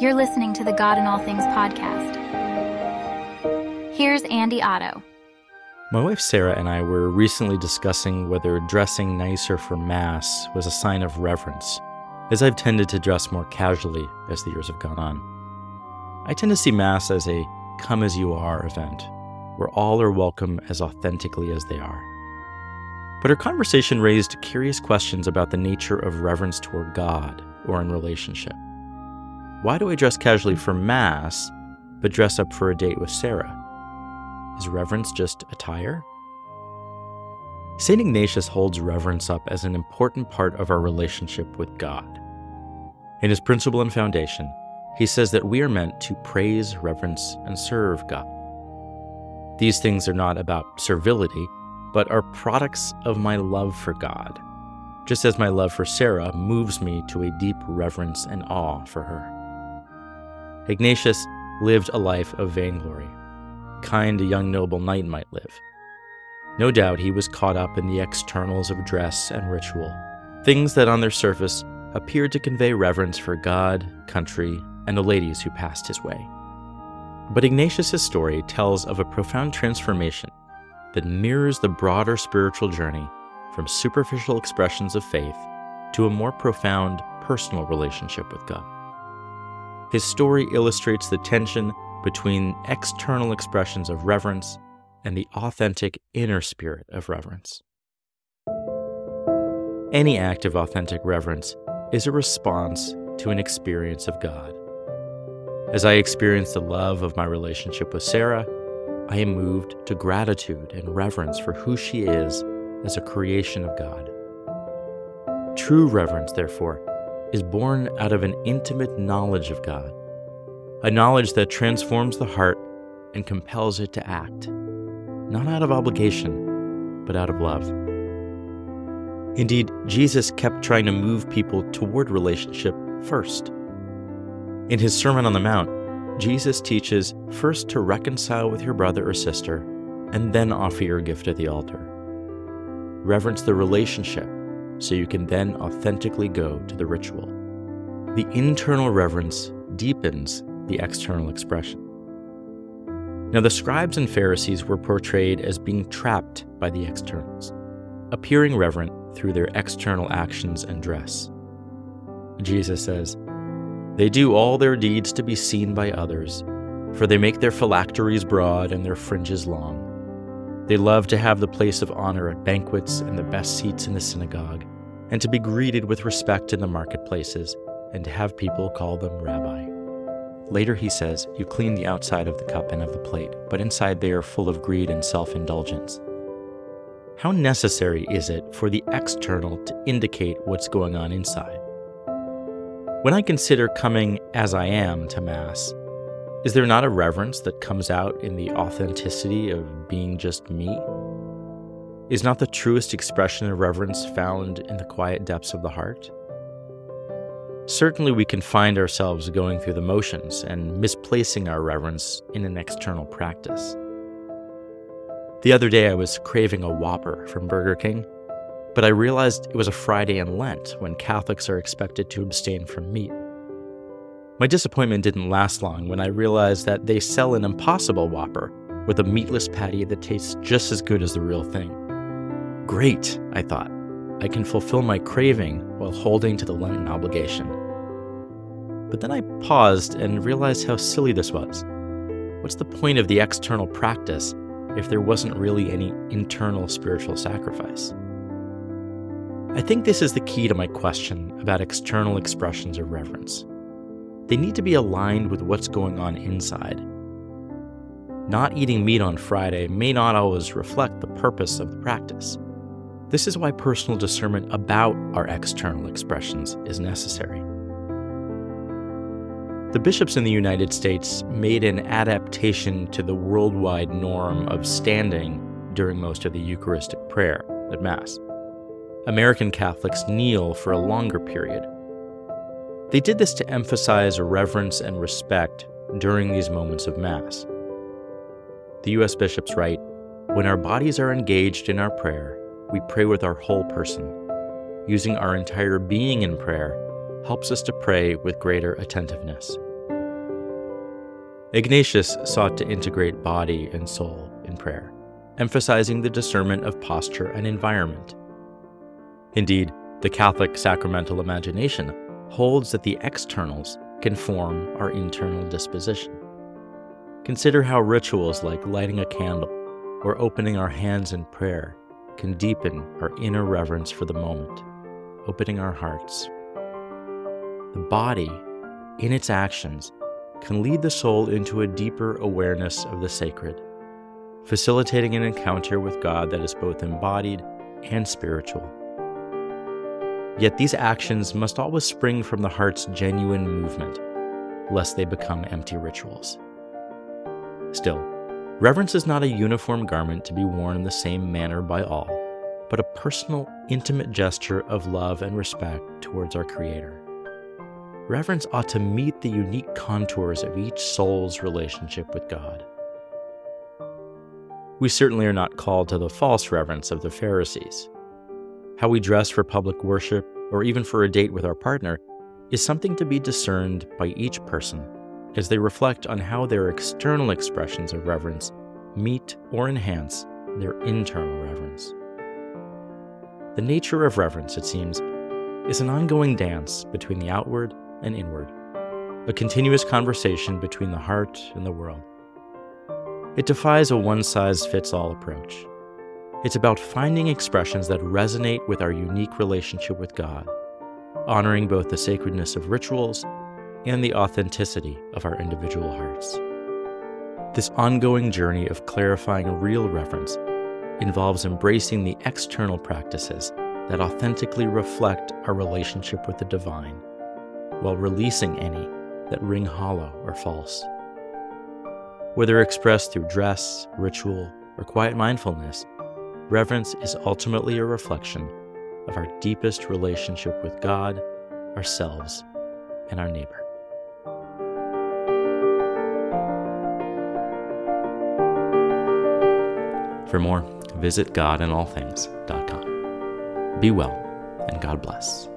You're listening to the God in All Things podcast. Here's Andy Otto. My wife Sarah and I were recently discussing whether dressing nicer for Mass was a sign of reverence, as I've tended to dress more casually as the years have gone on. I tend to see Mass as a come as you are event, where all are welcome as authentically as they are. But our conversation raised curious questions about the nature of reverence toward God or in relationship. Why do I dress casually for Mass, but dress up for a date with Sarah? Is reverence just attire? St. Ignatius holds reverence up as an important part of our relationship with God. In his principle and foundation, he says that we are meant to praise, reverence, and serve God. These things are not about servility, but are products of my love for God, just as my love for Sarah moves me to a deep reverence and awe for her. Ignatius lived a life of vainglory, kind a young noble knight might live. No doubt he was caught up in the externals of dress and ritual, things that on their surface appeared to convey reverence for God, country, and the ladies who passed his way. But Ignatius' story tells of a profound transformation that mirrors the broader spiritual journey from superficial expressions of faith to a more profound personal relationship with God. His story illustrates the tension between external expressions of reverence and the authentic inner spirit of reverence. Any act of authentic reverence is a response to an experience of God. As I experience the love of my relationship with Sarah, I am moved to gratitude and reverence for who she is as a creation of God. True reverence, therefore, is born out of an intimate knowledge of God, a knowledge that transforms the heart and compels it to act, not out of obligation, but out of love. Indeed, Jesus kept trying to move people toward relationship first. In his Sermon on the Mount, Jesus teaches first to reconcile with your brother or sister, and then offer your gift at the altar. Reverence the relationship so you can then authentically go to the ritual. The internal reverence deepens the external expression. Now, the scribes and Pharisees were portrayed as being trapped by the externals, appearing reverent through their external actions and dress. Jesus says, they do all their deeds to be seen by others, for they make their phylacteries broad and their fringes long. They love to have the place of honor at banquets and the best seats in the synagogue, and to be greeted with respect in the marketplaces, and to have people call them rabbi. Later he says, You clean the outside of the cup and of the plate, but inside they are full of greed and self indulgence. How necessary is it for the external to indicate what's going on inside? When I consider coming as I am to Mass, is there not a reverence that comes out in the authenticity of being just me? Is not the truest expression of reverence found in the quiet depths of the heart? Certainly, we can find ourselves going through the motions and misplacing our reverence in an external practice. The other day, I was craving a Whopper from Burger King but I realized it was a Friday in Lent when Catholics are expected to abstain from meat. My disappointment didn't last long when I realized that they sell an impossible Whopper with a meatless patty that tastes just as good as the real thing. Great, I thought. I can fulfill my craving while holding to the Lenten obligation. But then I paused and realized how silly this was. What's the point of the external practice if there wasn't really any internal spiritual sacrifice? I think this is the key to my question about external expressions of reverence. They need to be aligned with what's going on inside. Not eating meat on Friday may not always reflect the purpose of the practice. This is why personal discernment about our external expressions is necessary. The bishops in the United States made an adaptation to the worldwide norm of standing during most of the Eucharistic prayer at Mass. American Catholics kneel for a longer period. They did this to emphasize reverence and respect during these moments of Mass. The U.S. bishops write When our bodies are engaged in our prayer, we pray with our whole person. Using our entire being in prayer helps us to pray with greater attentiveness. Ignatius sought to integrate body and soul in prayer, emphasizing the discernment of posture and environment. Indeed, the Catholic sacramental imagination holds that the externals can form our internal disposition. Consider how rituals like lighting a candle or opening our hands in prayer can deepen our inner reverence for the moment, opening our hearts. The body, in its actions, can lead the soul into a deeper awareness of the sacred, facilitating an encounter with God that is both embodied and spiritual. Yet these actions must always spring from the heart's genuine movement, lest they become empty rituals. Still, reverence is not a uniform garment to be worn in the same manner by all, but a personal, intimate gesture of love and respect towards our Creator. Reverence ought to meet the unique contours of each soul's relationship with God. We certainly are not called to the false reverence of the Pharisees how we dress for public worship, or even for a date with our partner, is something to be discerned by each person as they reflect on how their external expressions of reverence meet or enhance their internal reverence. The nature of reverence, it seems, is an ongoing dance between the outward and inward, a continuous conversation between the heart and the world. It defies a one size fits all approach. It's about finding expressions that resonate with our unique relationship with God, honoring both the sacredness of rituals and the authenticity of our individual hearts. This ongoing journey of clarifying a real reverence involves embracing the external practices that authentically reflect our relationship with the divine, while releasing any that ring hollow or false. Whether expressed through dress, ritual, or quiet mindfulness, Reverence is ultimately a reflection of our deepest relationship with God, ourselves, and our neighbor. For more, visit godinallthings.com. Be well, and God bless.